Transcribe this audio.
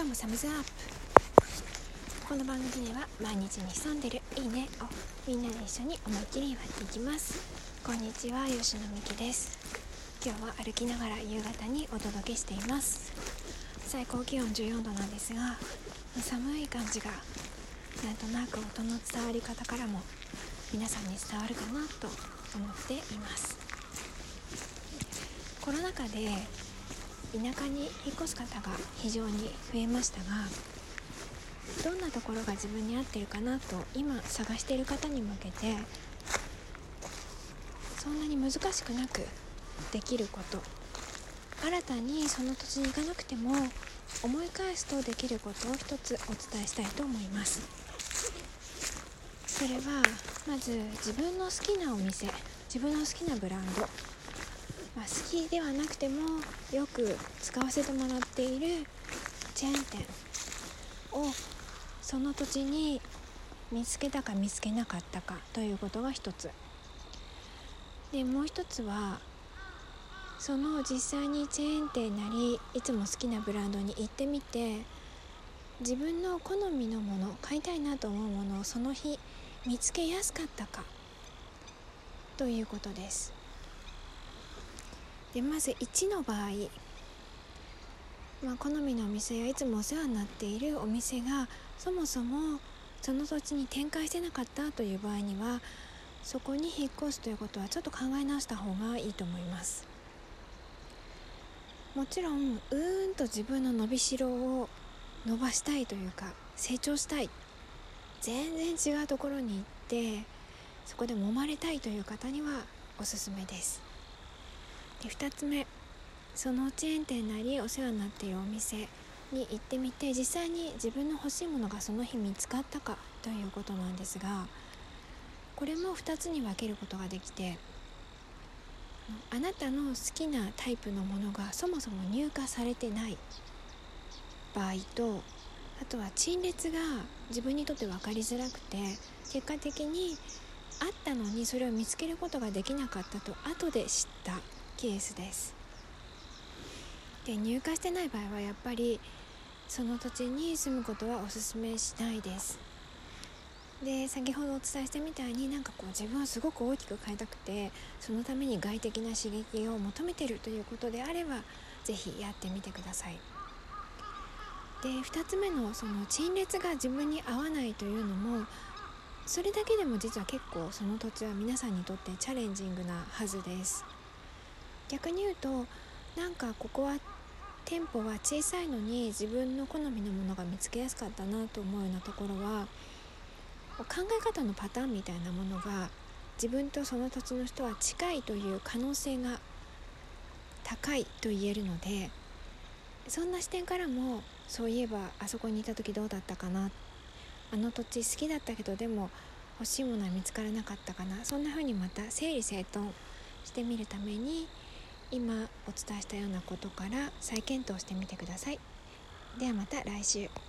今日もサムズアップこの番組では毎日に潜んでるいいねをみんなで一緒に思いっきり祝っていきます。こんにちは吉野美希です。今日は歩きながら夕方にお届けしています。最高気温14度なんですが寒い感じがなんとなく音の伝わり方からも皆さんに伝わるかなと思っています。コロナ禍で田舎に引っ越す方が非常に増えましたがどんなところが自分に合ってるかなと今探している方に向けてそんなに難しくなくできること新たにその土地に行かなくても思い返すとできることを一つお伝えしたいと思います。それはまず自分の好きなお店自分の好きなブランドまあ、好きではなくてもよく使わせてもらっているチェーン店をその土地に見つけたか見つけなかったかということが一つ。でもう一つはその実際にチェーン店なりいつも好きなブランドに行ってみて自分の好みのもの買いたいなと思うものをその日見つけやすかったかということです。でまず1の場合、まあ、好みのお店やいつもお世話になっているお店がそもそもその土地に展開してなかったという場合にはそこに引っ越すということはちょっと考え直した方がいいと思います。もちろんうーんと自分の伸びしろを伸ばしたいというか成長したい。全然違うところに行ってそこで揉まれたいという方にはおすすめです。で2つ目。そのチェーン店なりお世話になっているお店に行ってみて実際に自分の欲しいものがその日見つかったかということなんですがこれも2つに分けることができてあなたの好きなタイプのものがそもそも入荷されてない場合とあとは陳列が自分にとって分かりづらくて結果的にあったのにそれを見つけることができなかったと後で知った。ケースです。で入荷してない場合はやっぱりその土地に住むことはおすすめしないです。で先ほどお伝えしたみたいになんかこう自分はすごく大きく変えたくてそのために外的な刺激を求めてるということであれば是非やってみてください。で2つ目のその陳列が自分に合わないというのもそれだけでも実は結構その土地は皆さんにとってチャレンジングなはずです。逆に言うとなんかここは店舗は小さいのに自分の好みのものが見つけやすかったなと思うようなところは考え方のパターンみたいなものが自分とその土地の人は近いという可能性が高いと言えるのでそんな視点からもそういえばあそこにいた時どうだったかなあの土地好きだったけどでも欲しいものは見つからなかったかなそんな風にまた整理整頓してみるために今お伝えしたようなことから再検討してみてください。ではまた来週。